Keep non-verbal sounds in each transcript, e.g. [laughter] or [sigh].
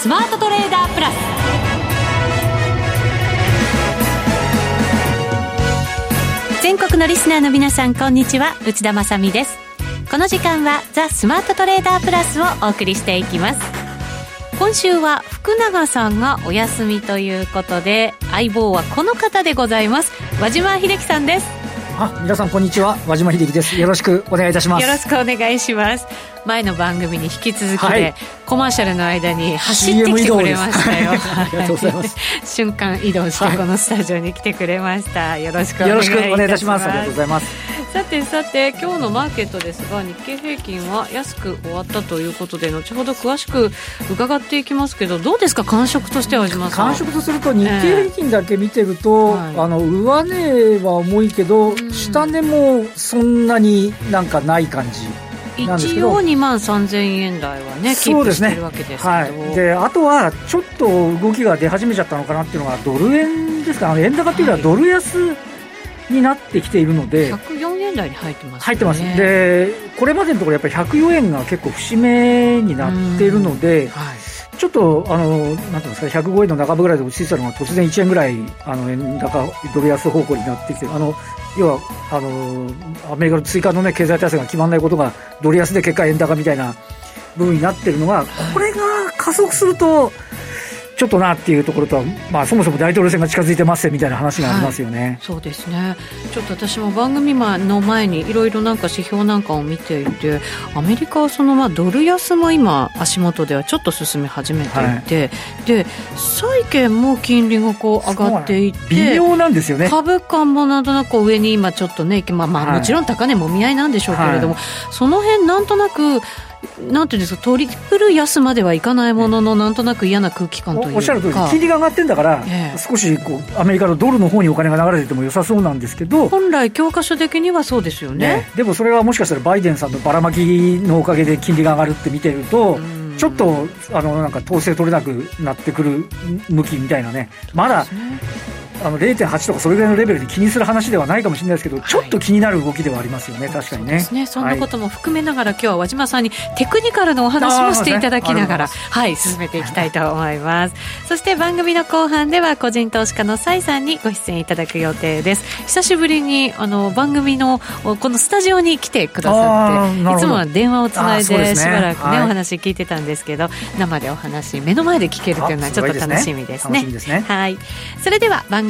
スマートトレーダープラス。全国のリスナーの皆さんこんにちは。内田まさです。この時間はザ・スマートトレーダープラスをお送りしていきます。今週は福永さんがお休みということで相棒はこの方でございます。和島秀樹さんです。あ皆さんこんにちは。和島秀樹です。よろしくお願いいたします。よろしくお願いします。前の番組に引き続きで、はい、コマーシャルの間に走ってきてくれましたよ。ありがとうございます。瞬間移動してこのスタジオに来てくれました、はい、よろしくお願いいたします。ありがとうございますさてさて今日のマーケットですが日経平均は安く終わったということで後ほど詳しく伺っていきますけどどうですか？感触としては感触とすると日経平均だけ見てると、えー、あの上値は重いけど、うん、下値もそんなになんかない感じ一応2万3000円台はね、キープしてるわけですけど、はい、であとはちょっと動きが出始めちゃったのかなっていうのが、ドル円ですか、円高っていうのはドル安になってきているので、104円台に入ってます、ね、入ってます、でこれまでのところ、やっぱり104円が結構節目になっているので、はい。ちょっと、あの、なんていうんですか、105円の中部ぐらいで落ち着いたのが突然1円ぐらい、あの、円高、ドル安方向になってきて、あの、要は、あの、アメリカの追加のね、経済対策が決まらないことが、ドル安で結果円高みたいな部分になってるのが、これが加速すると、ちょっとなっていうところとは、まあ、そもそも大統領選が近づいてますみたいな話がありますよね、はい、そうですね。ちょっと私も番組の前にいろいろなんか指標なんかを見ていてアメリカはそのまあドル安も今足元ではちょっと進み始めていて、はい、で債券も金利がこう上がっていって微妙なんですよね。株価もなんとなく上に今ちょっとね、まあ、まあもちろん高値もみ合いなんでしょうけれども、はい、その辺なんとなくなんていうんですかトリプル安まではいかないものの、なんとなく嫌な空気感というか。おっしゃる通り金利が上がってんだから、え少しこうアメリカのドルの方にお金が流れてても良さそうなんですけど。本来教科書的にはそうですよね、ね、でもそれはもしかしたらバイデンさんのばらまきのおかげで金利が上がるって見てると、ちょっとあのなんか統制取れなくなってくる向きみたいなね。まだあの0.8とかそれぐらいのレベルで気にする話ではないかもしれないですけど、はい、ちょっと気になる動きではありますよね、確かにね。そねそんなことも含めながら、はい、今日は和島さんにテクニカルのお話もしていただきながら、ね、はい、進めていきたいと思います。そして番組の後半では、個人投資家の蔡さんにご出演いただく予定です。久しぶりにあの番組のこのスタジオに来てくださって、いつもは電話をつないでしばらくね、ねお話聞いてたんですけど、生でお話、目の前で聞けるというのはちょっと楽しみですね。すねはい。それでは番組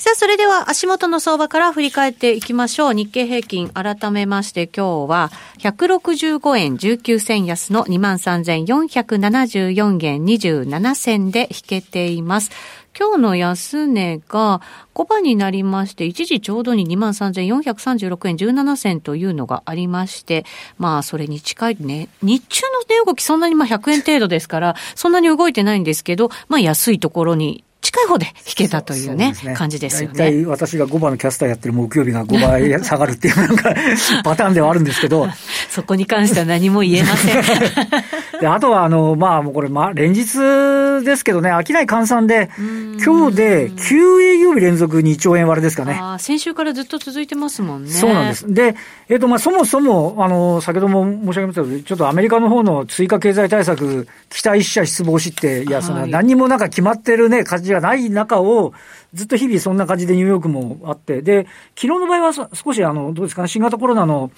さあ、それでは足元の相場から振り返っていきましょう。日経平均改めまして今日は165円19銭安の23,474円27銭で引けています。今日の安値が5番になりまして、一時ちょうどに23,436円17銭というのがありまして、まあそれに近いね、日中の値動きそんなにまあ100円程度ですから、そんなに動いてないんですけど、まあ安いところに近い方で引けたというね、うね感じですよね。大体私が5番のキャスターやってる木曜日が5倍 [laughs] 下がるっていうなんかパターンではあるんですけど。[laughs] そこに関しては何も言えません。であとは、あの、まあもうこれ、まあ連日ですけどね、飽きない換算で、今日で9営業日連続2兆円割れですかね。あ先週からずっと続いてますもんね。そうなんです。で、えっ、ー、と、まあそもそも、あの、先ほども申し上げましたけど、ちょっとアメリカの方の追加経済対策、期待者失望しって、いや、その、何にもなんか決まってるね、感じがない中を、ずっと日々そんな感じでニューヨークもあって、で、昨日の場合は少しあの、どうですかね、新型コロナの、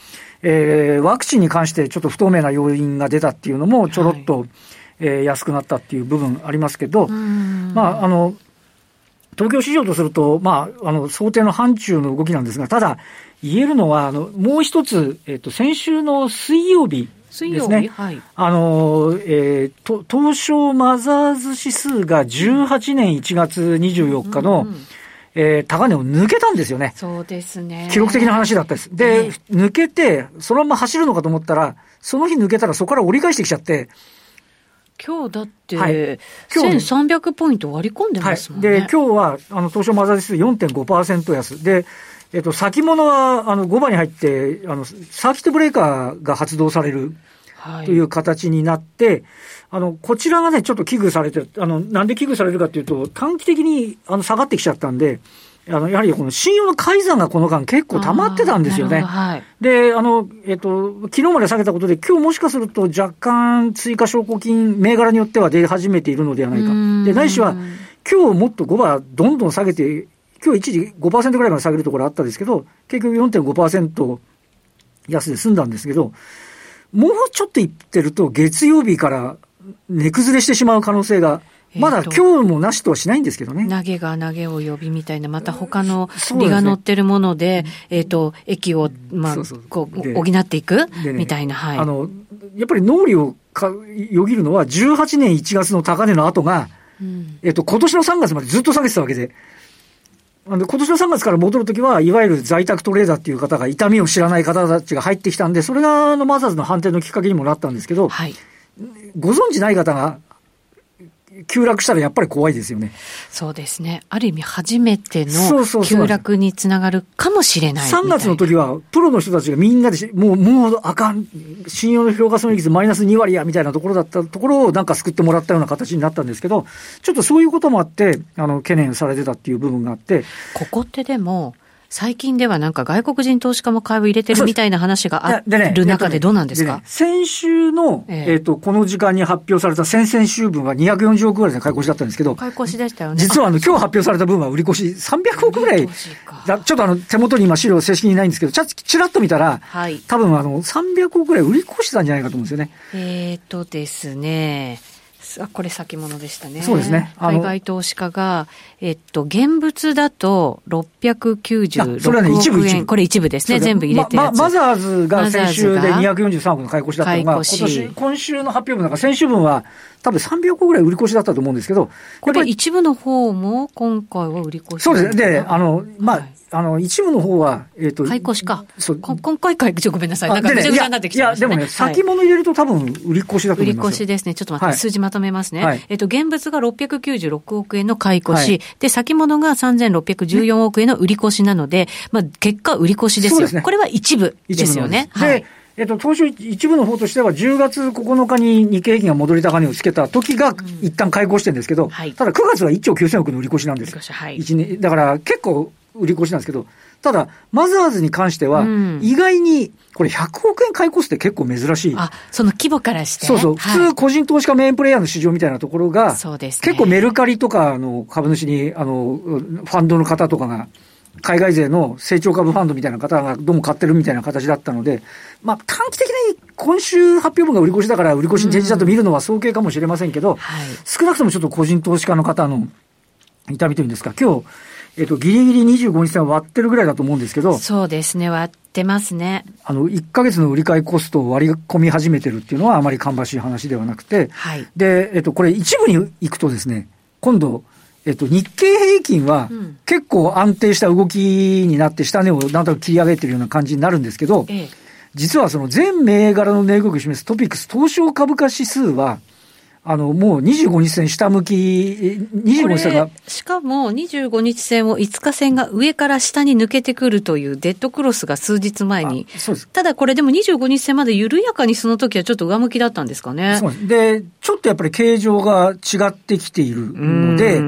えー、ワクチンに関してちょっと不透明な要因が出たっていうのもちょろっと、はい、えー、安くなったっていう部分ありますけど、まあ、あの、東京市場とすると、まあ、あの、想定の範疇の動きなんですが、ただ、言えるのは、あの、もう一つ、えっ、と、先週の水曜日ですね。はい、あの、えー、と、東証マザーズ指数が18年1月24日の、うんうんえー、高値を抜けたんですよね。そうですね。記録的な話だったです。で、抜けて、そのまま走るのかと思ったら、その日抜けたらそこから折り返してきちゃって、今日だって、はい、1300ポイント割り込んでますもんね。はい、で、今日は、あの、東証マザー指数4.5%安。で、えっと、先物は、あの、5番に入って、あの、サーキットブレーカーが発動されるという形になって、はい、あの、こちらがね、ちょっと危惧されて、あの、なんで危惧されるかというと、短期的に、あの、下がってきちゃったんで、あの、やはりこの信用の改ざんがこの間結構溜まってたんですよね。はい、で、あの、えっと、昨日まで下げたことで、今日もしかすると若干追加証拠金、銘柄によっては出始めているのではないか。で、ないしは、今日もっと5番どんどん下げて、今日一時5%ぐらいまで下げるところあったんですけど、結局4.5%安で済んだんですけど、もうちょっといってると月曜日から値崩れしてしまう可能性がまだ今日もなしとはしないんですけどね。投げが投げを呼びみたいな、また他の利が乗ってるもので、えっ、と、駅を、まあ、こう、補っていく、みたいな、はい。あの、やっぱり脳裏をかよぎるのは、18年1月の高値の後が、うん、えっ、と、今年の3月までずっと下げてたわけで、今年の3月から戻るときは、いわゆる在宅トレーダーっていう方が痛みを知らない方たちが入ってきたんで、それがあのマザーズの反転のきっかけにもなったんですけど、はい、ご存知ない方が急落したらやっぱり怖いですよね。そうですね。ある意味初めての急落につながるかもしれない3月の時は、プロの人たちがみんなで、もう、もうあかん、信用の評価損益率マイナス2割や、みたいなところだったところをなんか救ってもらったような形になったんですけど、ちょっとそういうこともあって、あの、懸念されてたっていう部分があって。ここってでも、最近ではなんか外国人投資家も買いを入れてるみたいな話がある中でどうなんですか、ねね、先週の、えー、えーと、この時間に発表された先々週分は240億ぐらいで買い越しだったんですけど、買い越しでしたよね。実はあの今日発表された分は売り越し300億ぐらい、ちょっとあの手元に今資料正式にないんですけど、ちゃちらっと見たら、はい、多分あの300億ぐらい売り越したんじゃないかと思うんですよね。えっ、ー、とですね、あこれ先物でしたね。そうですね。海外投資家が、えっと、現物だと696億円。それはね、一部一部。これ一部ですね、全部入れてま、マザーズが先週で243億の買い越しだったのが、今年、今週の発表分なんか先週分は、多分300億ぐらい売り越しだったと思うんですけど、これ一部の方も今回は売り越しそうですね。で、あの、まあ、はいあの、一部の方は、えっ、ー、と。買い越しか。そう。今回買い、ちょ、ごめんなさい。なんかぐちゃぐちゃになってきちゃいました、ね、いや、でもね、先物入れると多分、売り越しだと思います売り越しですね。ちょっと待って、はい、数字まとめますね。はい、えっ、ー、と、現物が696億円の買い越し、はい、で、先物が3614億円の売り越しなので、まあ、結果、売り越しですよ。ですね。これは一部ですよね。はい。えっと、当初一部の方としては、10月9日に日経平均が戻り高値をつけた時が、一旦開口してるんですけど、うんはい、ただ9月は1兆9000億の売り越しなんですよ。はい、年だから結構売り越しなんですけど、ただ、マザーズに関しては、意外に、これ100億円買い越すって結構珍しい。あ、その規模からして。そうそう。普通、個人投資家メインプレイヤーの市場みたいなところが、そうです、ね、結構メルカリとかの株主に、あの、ファンドの方とかが、海外勢の成長株ファンドみたいな方がどうも買ってるみたいな形だったので、まあ短期的に今週発表分が売り越しだから売り越しに転じたと見るのは早計かもしれませんけど、はい、少なくともちょっと個人投資家の方の痛みというんですか、今日、えっと、ギリギリ25日線割ってるぐらいだと思うんですけど。そうですね、割ってますね。あの、1ヶ月の売り買いコストを割り込み始めてるっていうのはあまり芳しい話ではなくて。はい。で、えっと、これ一部に行くとですね、今度、えっと、日経平均は結構安定した動きになって下値をなんとなく切り上げてるような感じになるんですけど、ええ、実はその全銘柄の値動きを示すトピックス東証株価指数は、あの、もう25日線下向き、25日線が。しかも25日線を5日線が上から下に抜けてくるというデッドクロスが数日前に。そうです。ただこれでも25日線まで緩やかにその時はちょっと上向きだったんですかね。そうです。で、ちょっとやっぱり形状が違ってきているので、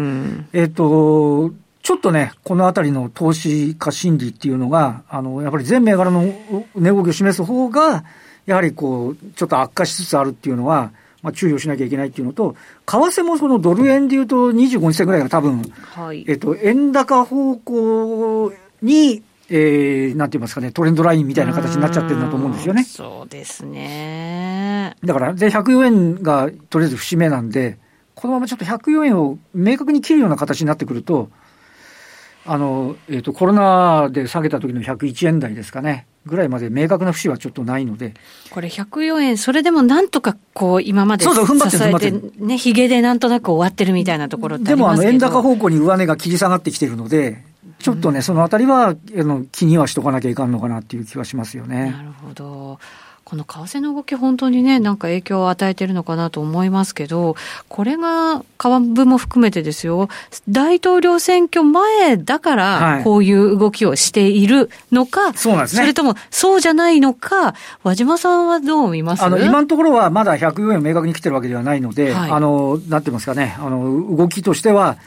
えっ、と、ちょっとね、このあたりの投資家心理っていうのが、あの、やっぱり全銘柄の値動きを示す方が、やはりこう、ちょっと悪化しつつあるっていうのは、まあ、注意をしなきゃいけないっていうのと、為替もそのドル円でいうと25日線ぐらいが多分、はい、えっと、円高方向に、えー、なんて言いますかね、トレンドラインみたいな形になっちゃってるんだと思うんですよね。そうですね。だから、で、104円がとりあえず節目なんで、このままちょっと104円を明確に切るような形になってくると、あの、えっ、ー、と、コロナで下げた時の101円台ですかね。ぐらいまで明確な節はちょっとないので。これ104円、それでもなんとかこう今までそうそう、踏ん張って。ね、ヒゲでなんとなく終わってるみたいなところってでもあの円高方向に上値が切り下がってきてるので、ちょっとね、うん、そのあたりは、あの、気にはしとかなきゃいかんのかなっていう気はしますよね。なるほど。この為替の動き、本当にね、なんか影響を与えてるのかなと思いますけど、これが株も含めてですよ、大統領選挙前だから、こういう動きをしているのか、はい、そうなんですね。それとも、そうじゃないのか、和島さんはどう見ます？あの今のところはまだ104円明確に来てるわけではないので、はい、あのなんて言いますかね、あの動きとしては、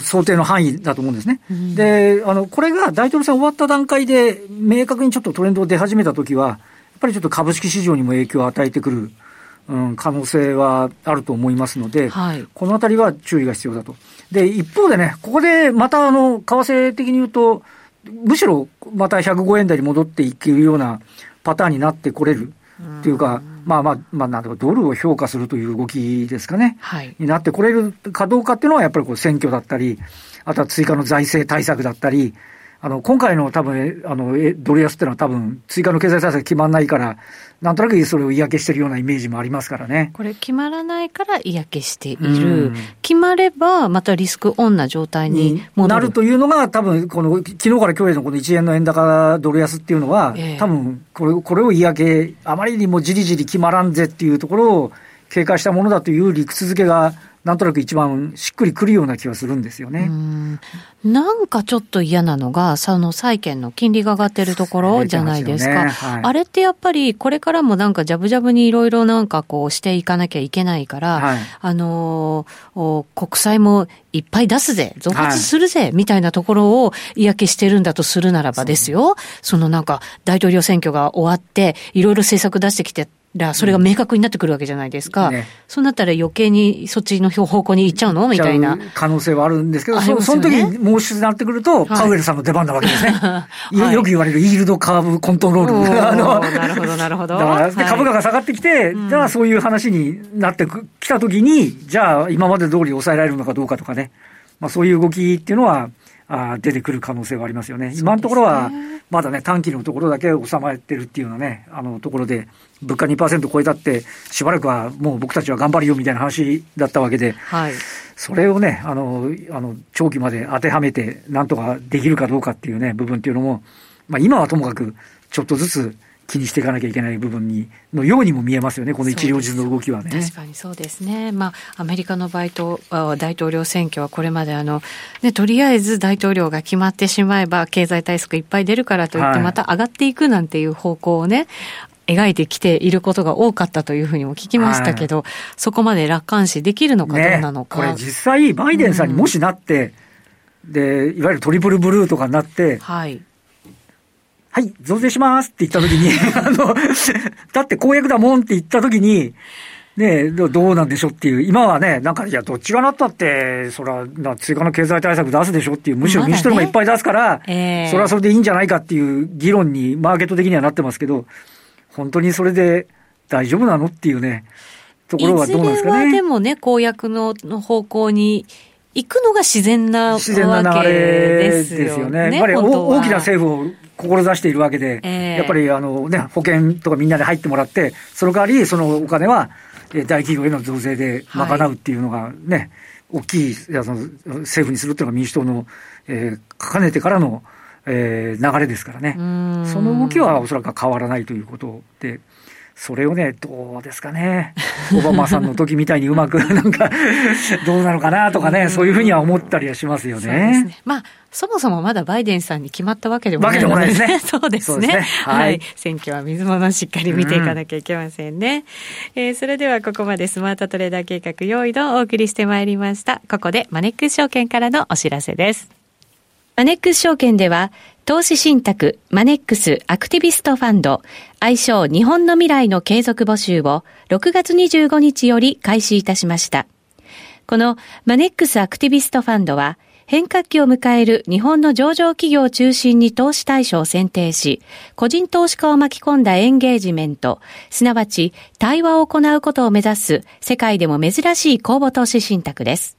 想定の範囲だと思うんですね。うん、であの、これが大統領選終わった段階で、明確にちょっとトレンド出始めたときは、っぱりちょっと株式市場にも影響を与えてくる、うん、可能性はあると思いますので、はい、このあたりは注意が必要だと。で、一方でね、ここでまたあの、為替的に言うと、むしろまた105円台に戻っていけるようなパターンになってこれる。っていうか、まあまあ、まあ、なんかドルを評価するという動きですかね、はい、になってこれるかどうかっていうのは、やっぱりこう選挙だったり、あとは追加の財政対策だったり、あの、今回の多分、あの、ドル安っていうのは多分、追加の経済対策決まらないから、なんとなくそれを嫌気してるようなイメージもありますからね。これ決まらないから嫌気している。決まれば、またリスクオンな状態になるというのが、多分、この、昨日から今日へのこの1円の円高ドル安っていうのは、えー、多分、これ、これを嫌気、あまりにもじりじり決まらんぜっていうところを警戒したものだという理屈付けが、なんとなく一番しっくりくるような気がするんですよね。なんかちょっと嫌なのが、その債券の金利が上がってるところじゃないですか。すねはい、あれってやっぱりこれからもなんかジャブジャブにいろいろなんかこうしていかなきゃいけないから、はい、あのー、国債もいっぱい出すぜ、増発するぜ、はい、みたいなところを嫌気してるんだとするならばですよ。そのなんか大統領選挙が終わって、いろいろ政策出してきてら、それが明確になってくるわけじゃないですか。ね、そうなったら余計にそっちの方向に行っちゃうの？みたいな。可能性はあるんですけど、ね、そその時に申し出になってくると、パウエルさんの出番なわけですね。[laughs] はい、よく言われるイールドカーブコントロール。なるほど、なるほど。だから株価が下がってきて、じゃあそういう話になってきた時に、じゃあ今まで通り抑えられるのかどうかとかね。まあそういう動きっていうのは、あ出てくる可能性はありますよね。今のところは、まだね、短期のところだけ収まってるっていうようなね、あのところで、物価2%超えたって、しばらくはもう僕たちは頑張るよみたいな話だったわけで、はい、それをね、あの、あの長期まで当てはめて、なんとかできるかどうかっていうね、部分っていうのも、まあ今はともかく、ちょっとずつ気にしていかなきゃいけない部分にのようにも見えますよね、この一両日の動きはね。確かにそうですね。まあ、アメリカのバイト大統領選挙はこれまであの、ね、とりあえず大統領が決まってしまえば、経済対策いっぱい出るからといって、また上がっていくなんていう方向をね、描いてきていることが多かったというふうにも聞きましたけど、はい、そこまで楽観視できるのかどうなのか。ね、これ実際、バイデンさんにもしなって、うん、で、いわゆるトリプルブルーとかになって、はい。はい、増税しますって言ったときに、[laughs] あの、だって公約だもんって言ったときに、ねどうなんでしょうっていう、今はね、なんか、いや、どっちがなったって、そら、追加の経済対策出すでしょっていう、むしろ民主党がいっぱい出すから、ねえー、それはそれでいいんじゃないかっていう議論に、マーケット的にはなってますけど、本当にそれで大丈夫なのっていうね、ところはどうなんですかね。でもね、公約の方向に行くのが自然な自然な流れですよね。やっぱり大きな政府を志しているわけで、えー、やっぱりあの、ね、保険とかみんなで入ってもらって、その代わりそのお金は大企業への増税で賄うっていうのがね、はい、大きいその政府にするっていうのが民主党の、えー、かねてからの、えー、流れですからね、その動きはおそらく変わらないということで。それをね、どうですかね。オバマさんの時みたいにうまく、[laughs] なんか、どうなのかなとかね、そういうふうには思ったりはしますよね。ねまあ、そもそもまだバイデンさんに決まったわけでもないわけでもない [laughs] ですね。そうですね。すねはい、はい。選挙は水物しっかり見ていかなきゃいけませんね。うん、えー、それではここまでスマートトレーダー計画用意ドお送りしてまいりました。ここでマネックス証券からのお知らせです。マネックス証券では、投資信託マネックスアクティビストファンド愛称日本の未来の継続募集を6月25日より開始いたしました。このマネックスアクティビストファンドは変革期を迎える日本の上場企業を中心に投資対象を選定し、個人投資家を巻き込んだエンゲージメント、すなわち対話を行うことを目指す世界でも珍しい公募投資信託です。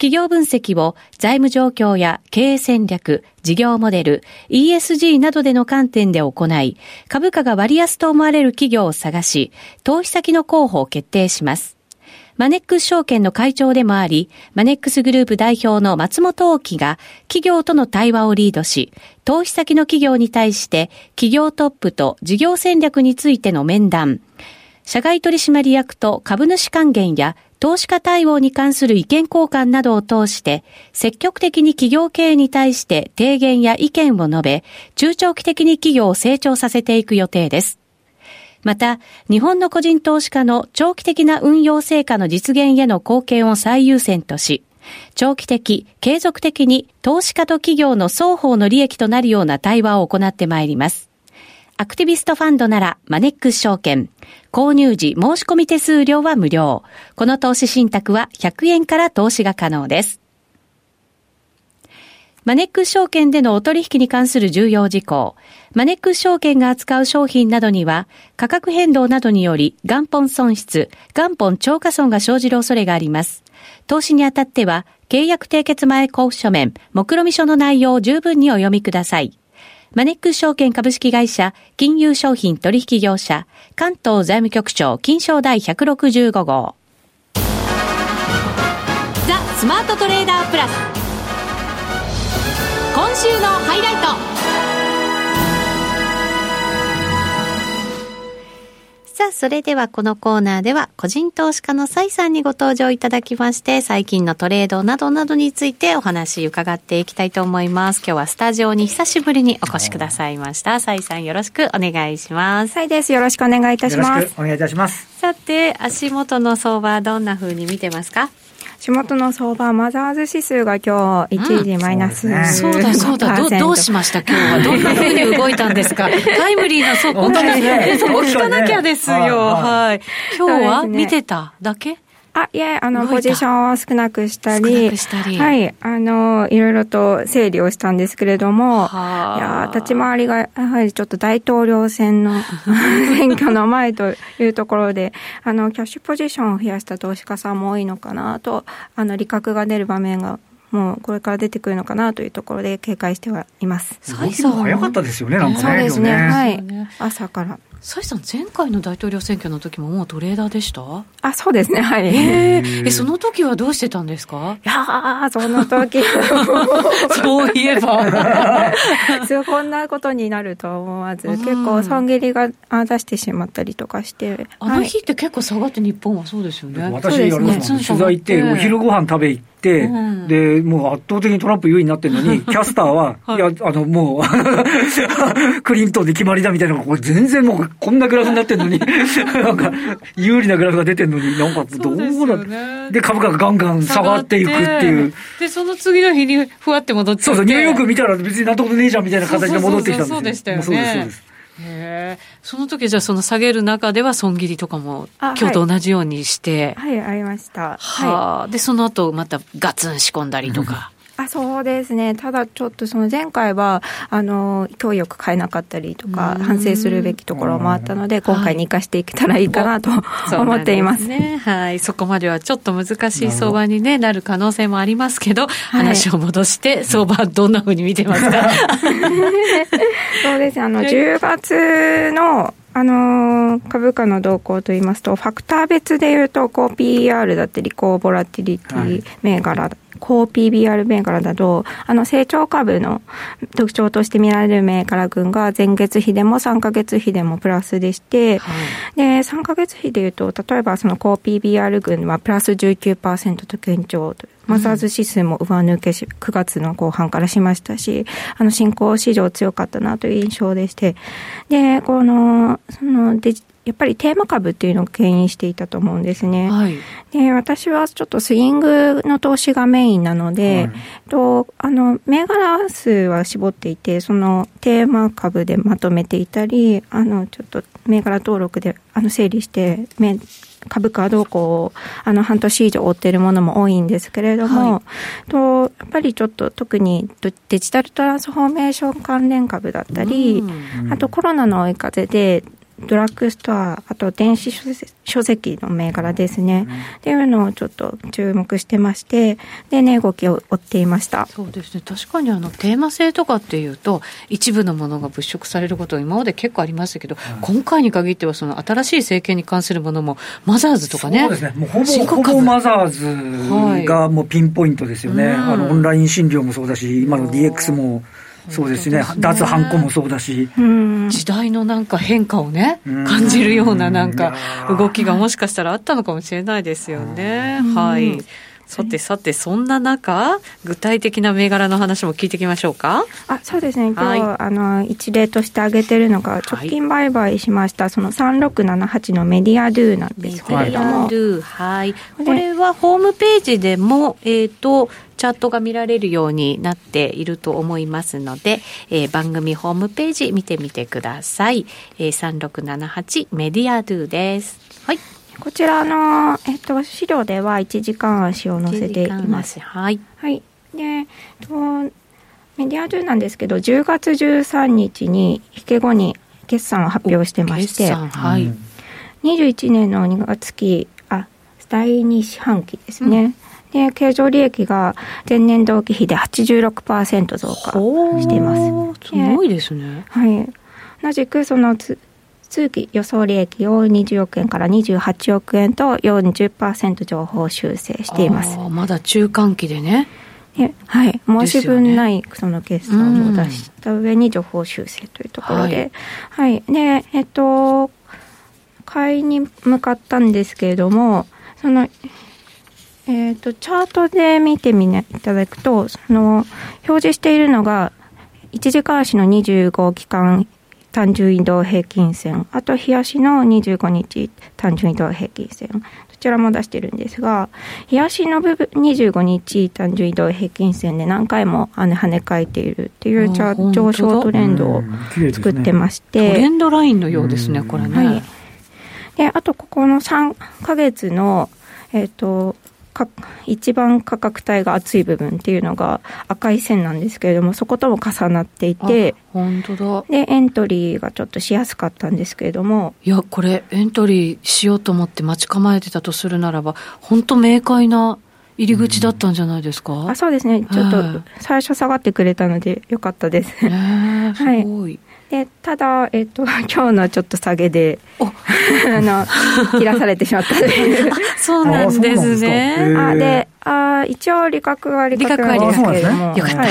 企業分析を財務状況や経営戦略、事業モデル、ESG などでの観点で行い、株価が割安と思われる企業を探し、投資先の候補を決定します。マネックス証券の会長でもあり、マネックスグループ代表の松本大樹が企業との対話をリードし、投資先の企業に対して企業トップと事業戦略についての面談、社外取締役と株主還元や投資家対応に関する意見交換などを通して、積極的に企業経営に対して提言や意見を述べ、中長期的に企業を成長させていく予定です。また、日本の個人投資家の長期的な運用成果の実現への貢献を最優先とし、長期的、継続的に投資家と企業の双方の利益となるような対話を行ってまいります。アクティビストファンドならマネックス証券。購入時申し込み手数料は無料。この投資信託は100円から投資が可能です。マネックス証券でのお取引に関する重要事項。マネックス証券が扱う商品などには、価格変動などにより元本損失、元本超過損が生じる恐れがあります。投資にあたっては、契約締結前交付書面、目論見書の内容を十分にお読みください。マネックス証券株式会社、金融商品取引業者、関東財務局長、金賞第165号。ザ・スマートトレーダープラス。今週のハイライト。さあ、それではこのコーナーでは、個人投資家の蔡さんにご登場いただきまして、最近のトレードなどなどについてお話伺っていきたいと思います。今日はスタジオに久しぶりにお越しくださいました。蔡さんよろしくお願いします。蔡です。よろしくお願いいたします。お願いいたします。さて、足元の相場どんな風に見てますか？足元の相場、マザーズ指数が今日一時マイナス、うん、そうだそうだ。ど、どうしました？今日は。どんなふうに動いたんですか？タイムリーなそこ聞かなきゃですよ。はい。今日は見てただけ？あ、いえ、あの、ポジションを少なくしたり、したりはい、あの、いろいろと整理をしたんですけれども、いや立ち回りが、やはりちょっと大統領選の [laughs] 選挙の前というところで、あの、キャッシュポジションを増やした投資家さんも多いのかなと、あの、利確が出る場面がもうこれから出てくるのかなというところで警戒してはいます。最初早かったですよね、なんかね。そうですね、はい。朝から。崔さん、前回の大統領選挙の時ももうトレーダーでした？あ、そうですね、はい。えー、え、その時はどうしてたんですか？いやその時 [laughs] そういえば [laughs] そう。こんなことになると思わず、結構損切りが出してしまったりとかして。あの日って結構下がって日本はそうですよね。私、あれです取材行って、お昼ご飯食べ行って、うん、で、もう圧倒的にトランプ優位になってるのに、[laughs] キャスターは、はい、いや、あの、もう [laughs] クリントンで決まりだみたいな、これ全然もうこんなグラフになってるのに、[laughs] なんか、有利なグラフが出てるのに、なんか、どうなで、ね、で、株価がガンガン下がっていくっていう。で、その次の日にふわって戻ってそうそう、ニューヨーク見たら別になんともねえじゃんみたいな形で戻ってきたんですよ。そうでしたよね。そうです、そうです。へその時じゃあその下げる中では損切りとかも今日と同じようにして、はい、はい、ありました。はあ、でその後またガツン仕込んだりとか。あそうですね、ただちょっとその前回は、あの勢いよく買えなかったりとか、反省するべきところもあったので、今回に生かしていけたらいいかなと、はい、思っています。ね、はい、そこまではちょっと難しい相場に、ね、なる可能性もありますけど、話を戻して、相場、どんなふうに見てますか？[laughs] そうですあの10月のあのー、株価の動向といいますと、ファクター別でいうと、こう PER だったり、こうボラティリティ銘柄、はい、高 PBR 銘柄だと、あの成長株の特徴として見られる銘柄群が前月比でも3か月比でもプラスでして、はい、で、3か月比でいうと、例えばその高 PBR 群はプラス19%と堅調という。マザーズ指数も上抜けし、9月の後半からしましたし、あの、新興市場強かったなという印象でして、で、この、そのデジ、やっぱりテーマ株っていうのを牽引していたと思うんですね。はい、で、私はちょっとスイングの投資がメインなので、はい、とあの、銘柄数は絞っていて、そのテーマ株でまとめていたり、あの、ちょっと銘柄登録であの整理して、株価動向をあの半年以上追っているものも多いんですけれども、はい、とやっぱりちょっと特にデジタルトランスフォーメーション関連株だったり、あとコロナの追い風でドラッグストア、あと電子書籍の銘柄ですね、うん、っていうのをちょっと注目してまして、で、値、ね、動きを追っていました。そうですね。確かにあの、テーマ性とかっていうと、一部のものが物色されること今まで結構ありましたけど、うん、今回に限ってはその新しい政権に関するものも、マザーズとかね。そうですね。もうほぼ、ほぼマザーズがもうピンポイントですよね。はい、あの、オンライン診療もそうだし、今の DX も、そうですね、すね。脱ハンコもそうだし、時代のなんか変化をね、感じるようななんか動きがもしかしたらあったのかもしれないですよね。はい。さてさて、そんな中、具体的な銘柄の話も聞いていきましょうか。あそうですね、今日、はい、あの一例として挙げてるのが、直近売買しました、はい、その3678のメディアドゥなんですけれども。メディアドゥ、はい。これはホームページでも、えっ、ー、と、チャットが見られるようになっていると思いますので、えー、番組ホームページ見てみてください。えー、3678メディアドゥです。はい。こちらの、えっと、資料では1時間足を載せています。はい。はい。で、えっと、メディアドゥなんですけど、10月13日に引け後に決算を発表してまして、はい、21年の2月期、あ、第2四半期ですね。うん、で、経常利益が前年同期比で86%増加しています。すごいですね。はい。同じくその通期予想利益を20億円から28億円と40%情報修正しています。まだ中間期でね。はい、申し分ないその決算を出した上に情報修正というところで、はい、はい、で、えっと、買いに向かったんですけれども、その、えっ、と、チャートで見てみいただくと、その、表示しているのが、1時間足の25期間単純移動平均線、あと日足の25日単純移動平均線、どちらも出してるんですが、日足の部分、25日単純移動平均線で何回も跳ね跳ね返っているっていう上昇トレンドを作ってまして、ね、トレンドラインのようですね、これね。はい。で、あとここの3ヶ月の、えっ、ー、と、一番価格帯が厚い部分っていうのが赤い線なんですけれどもそことも重なっていて本当だ。でエントリーがちょっとしやすかったんですけれどもいやこれエントリーしようと思って待ち構えてたとするならば本当明快な入り口だったんじゃないですか、うん、あそうですね。ちょっと最初下がってくれたのでよかったです、えー、[laughs] すごい、はいでただ、えっと、[laughs] 今日のちょっと下げで [laughs] あの切らされてしまったという。[laughs] そうなんですね。あであ一応利確は利確はありますけれども、よかった、は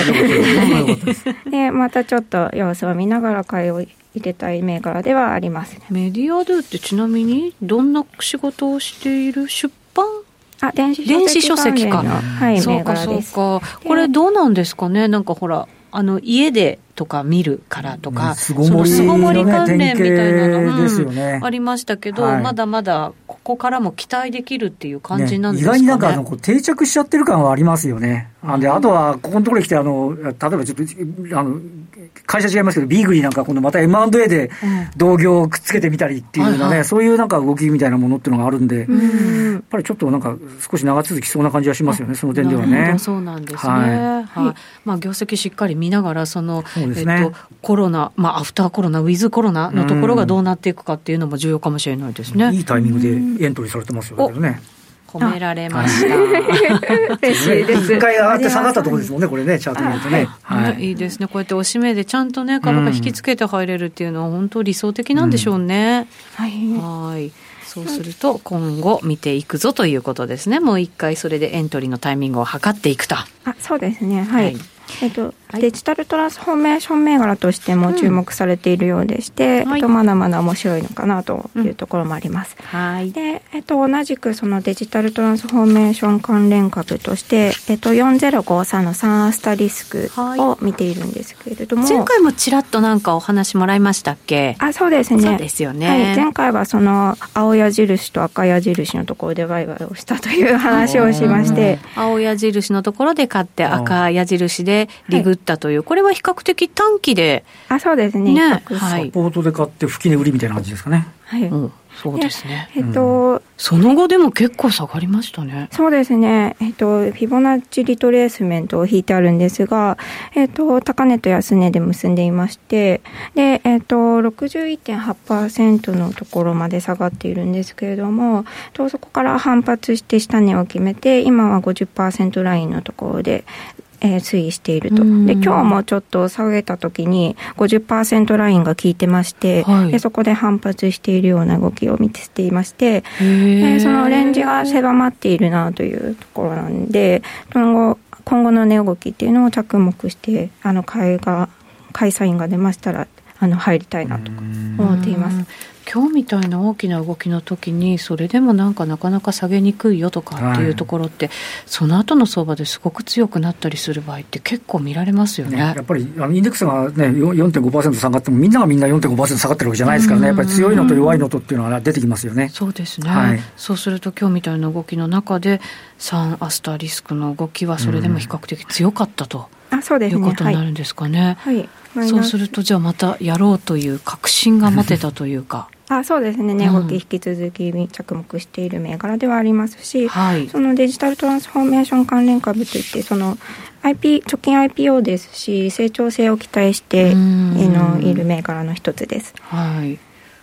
い、でまたちょっと様子を見ながら買いを入れたい銘柄ではあります、ね、メディアドゥってちなみにどんな仕事をしている出版？あ電子書籍か、はい、そうかそうか。これどうなんですかね？なんかほらあの家でとか見るからとか、巣ごもり、関連みたいなの、ですよね、ありましたけど、はい、まだまだここからも期待できるっていう感じなんですかね、ね意外になんかあの定着しちゃってる感はありますよね。あであとは、ここのところに来てあの、例えばちょっとあの会社違いますけど、ビーグリーなんか、今度また M&A で同業をくっつけてみたりっていうようなね、そういうなんか動きみたいなものっていうのがあるんで、んやっぱりちょっとなんか、少し長続きそうな感じはしますよね、その点ではね。そうなんですね。はい、はい、まあ、業績しっかり見ながら、その、ね、えっと、コロナ、まあ、アフターコロナ、ウィズコロナのところがどうなっていくかっていうのも重要かもしれないですね。いいタイミングでエントリーされてますよね。褒められました。嬉しいです。一回上がって下がったところですもんね、これね、チャート見るとね。はい。いいですね。こうやっておしめでちゃんとね、株価引きつけて入れるっていうのは本当理想的なんでしょうね。はい。はい。そうすると今後見ていくぞということですね。もう一回それでエントリーのタイミングを測っていくと。あ、そうですね。はい、はいえっと、デジタルトランスフォーメーション銘柄としても注目されているようでして、うん、えっと、まだまだ面白いのかなというところもあります。うん、はい。で、えっと、同じくそのデジタルトランスフォーメーション関連株として、えっと、4053のサンアスタリスクを見ているんですけれども。前回もちらっとなんかお話もらいましたっけ？あ、そうですね。そうですよね。はい。前回はその青矢印と赤矢印のところでワイワイをしたという話をしまして。青矢印のところで買って赤矢印でリグったという、これは比較的短期で。あ、そうですね。ねサポートで買って、吹き値売りみたいな感じですかね。はい。うんそうですね。えっと、その後でも結構下がりましたね。そうですね。えっと、フィボナッチリトレースメントを引いてあるんですが、えっと、高値と安値で結んでいまして、で、えっと、61.8%のところまで下がっているんですけれども、とそこから反発して下値を決めて、今は50%ラインのところで、えー、推移していると。で、今日もちょっと下げた時に50%ラインが効いてまして、はい、でそこで反発しているような動きを見せていまして、えー、そのレンジが狭まっているなというところなんで、今後、今後の値動きっていうのを着目して、あの、買いが、買いサインが出ましたら、あの入りたいなと思っています。今日みたいな大きな動きの時にそれでもなんかなかなか下げにくいよとかっていうところって、はい、その後の相場ですごく強くなったりする場合って結構見られますよね、ね、やっぱりあのインデックスが、ね、4.5%下がってもみんながみんな4.5%下がってるわけじゃないですからね。やっぱり強いのと弱いのとっていうのが出てきますよね。そうですね、はい、そうすると今日みたいな動きの中でサンアスターリスクの動きはそれでも比較的強かったと。あそうですね、いうことになるんですかね。はい、はい、そうするとじゃあまたやろうという確信が持てたというか。あそうですね、値動き引き続き着目している銘柄ではありますし、はい、そのデジタルトランスフォーメーション関連株といって、その IP 貯金 IPO ですし、成長性を期待してのいる銘柄の一つです。はい。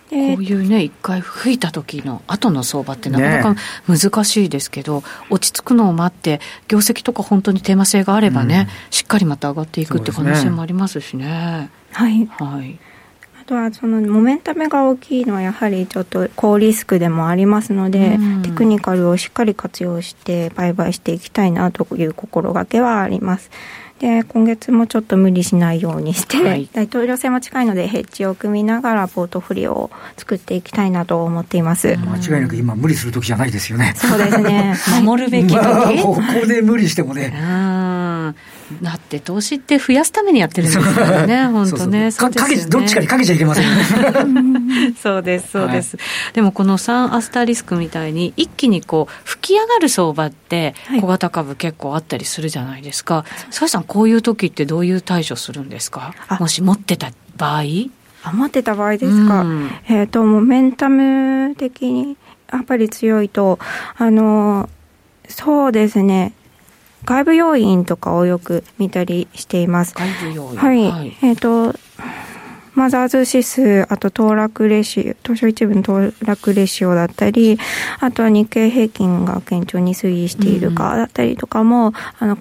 こういうね、一回吹いた時の後の相場ってなかなか難しいですけど、ね、落ち着くのを待って、業績とか本当にテーマ性があればね、うん、しっかりまた上がっていくって可能性もありますしね。ね。はい、はいとはそのモメンタムが大きいのはやはりちょっと高リスクでもありますので、うん、テクニカルをしっかり活用して売買していきたいなという心がけはあります。で今月もちょっと無理しないようにして、はい、大統領選も近いのでヘッジを組みながらポートフリオを作っていきたいなと思っています。間違いなく今無理する時じゃないですよね。そうですね。[laughs] 守るべき時、まあ、ここで無理してもねだって投資って増やすためにやってるんですからね、本当ね。そうそうねどっちかにかけちゃいけませんね。そうです、そうです。はい、でもこのサンアスターリスクみたいに、一気にこう、吹き上がる相場って、小型株結構あったりするじゃないですか。澤、はい、さん、こういう時ってどういう対処するんですか？もし持ってた場合？あ持ってた場合ですか、うん、えっ、ー、と、モメンタム的にやっぱり強いと、あの、そうですね、外部要因とかをよく見たりしています。外部要因はい。はい、えっ、ー、と、マザーズ指数、あと騰落レシオ、東証一部の騰落レシオだったり、あとは日経平均が堅調に推移しているかだったりとかも、うん、あの、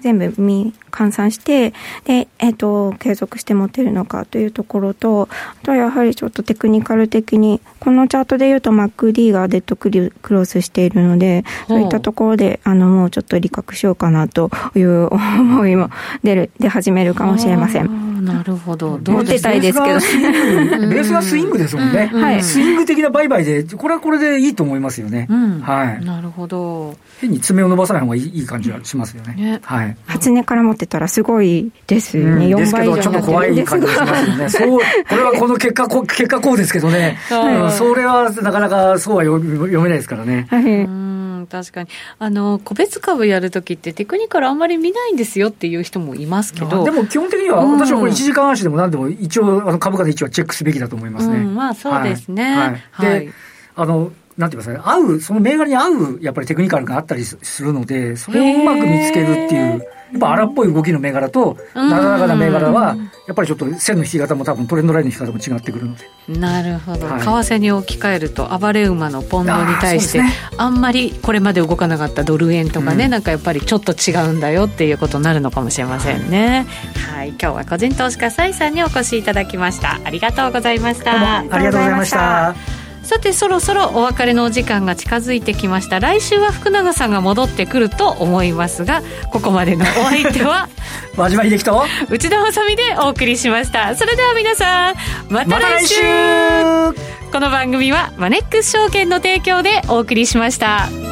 全部見換算して、で、えっ、ー、と、継続して持てるのかというところと、あとはやはりちょっとテクニカル的に、このチャートでいうと MacD がデッドクロスしているので、そういったところで、あの、もうちょっと利確しようかなという思いも出る、出始めるかもしれません。なるほど。どう出たいですけど。ベースがスイングですもんね。はい。スイング的な売買で、これはこれでいいと思いますよね。はい。なるほど。変に爪を伸ばさない方がいい感じがしますよね。はい。初値から持ってたらすごいですよね。4倍以上ちょっと怖い感じがしますよね。[laughs] そう、これはこの結果、結果こうですけどね。それはなかなかそうは読めないですからね。はい。確かに。あの個別株やるときってテクニカルあんまり見ないんですよっていう人もいますけど。でも基本的には、私はこれ1時間足でも何でも一応あの株価で一応チェックすべきだと思いますね、うん、まあそうですね。はい、はい、で、あのなんて言いますかね、合う、その銘柄に合う、やっぱりテクニカルがあったりするので、それをうまく見つけるっていう、やっぱ荒っぽい動きの銘柄と、なだらかな銘柄は、やっぱりちょっと線の引き方も多分トレンドラインの引き方も違ってくるので。なるほど。はい、為替に置き換えると、暴れ馬のポンドに対して、あね、あんまりこれまで動かなかったドル円とかね、うん、なんかやっぱりちょっと違うんだよっていうことになるのかもしれませんね。はい、今日は個人投資家蔡さんにお越しいただきました。ありがとうございました。ありがとうございました。さてそろそろお別れのお時間が近づいてきました。来週は福永さんが戻ってくると思いますがここまでのお相手は [laughs] 真島秀樹と内田まみでお送りしました。それでは皆さんまた来週。ま、この番組はマネックス証券の提供でお送りしました。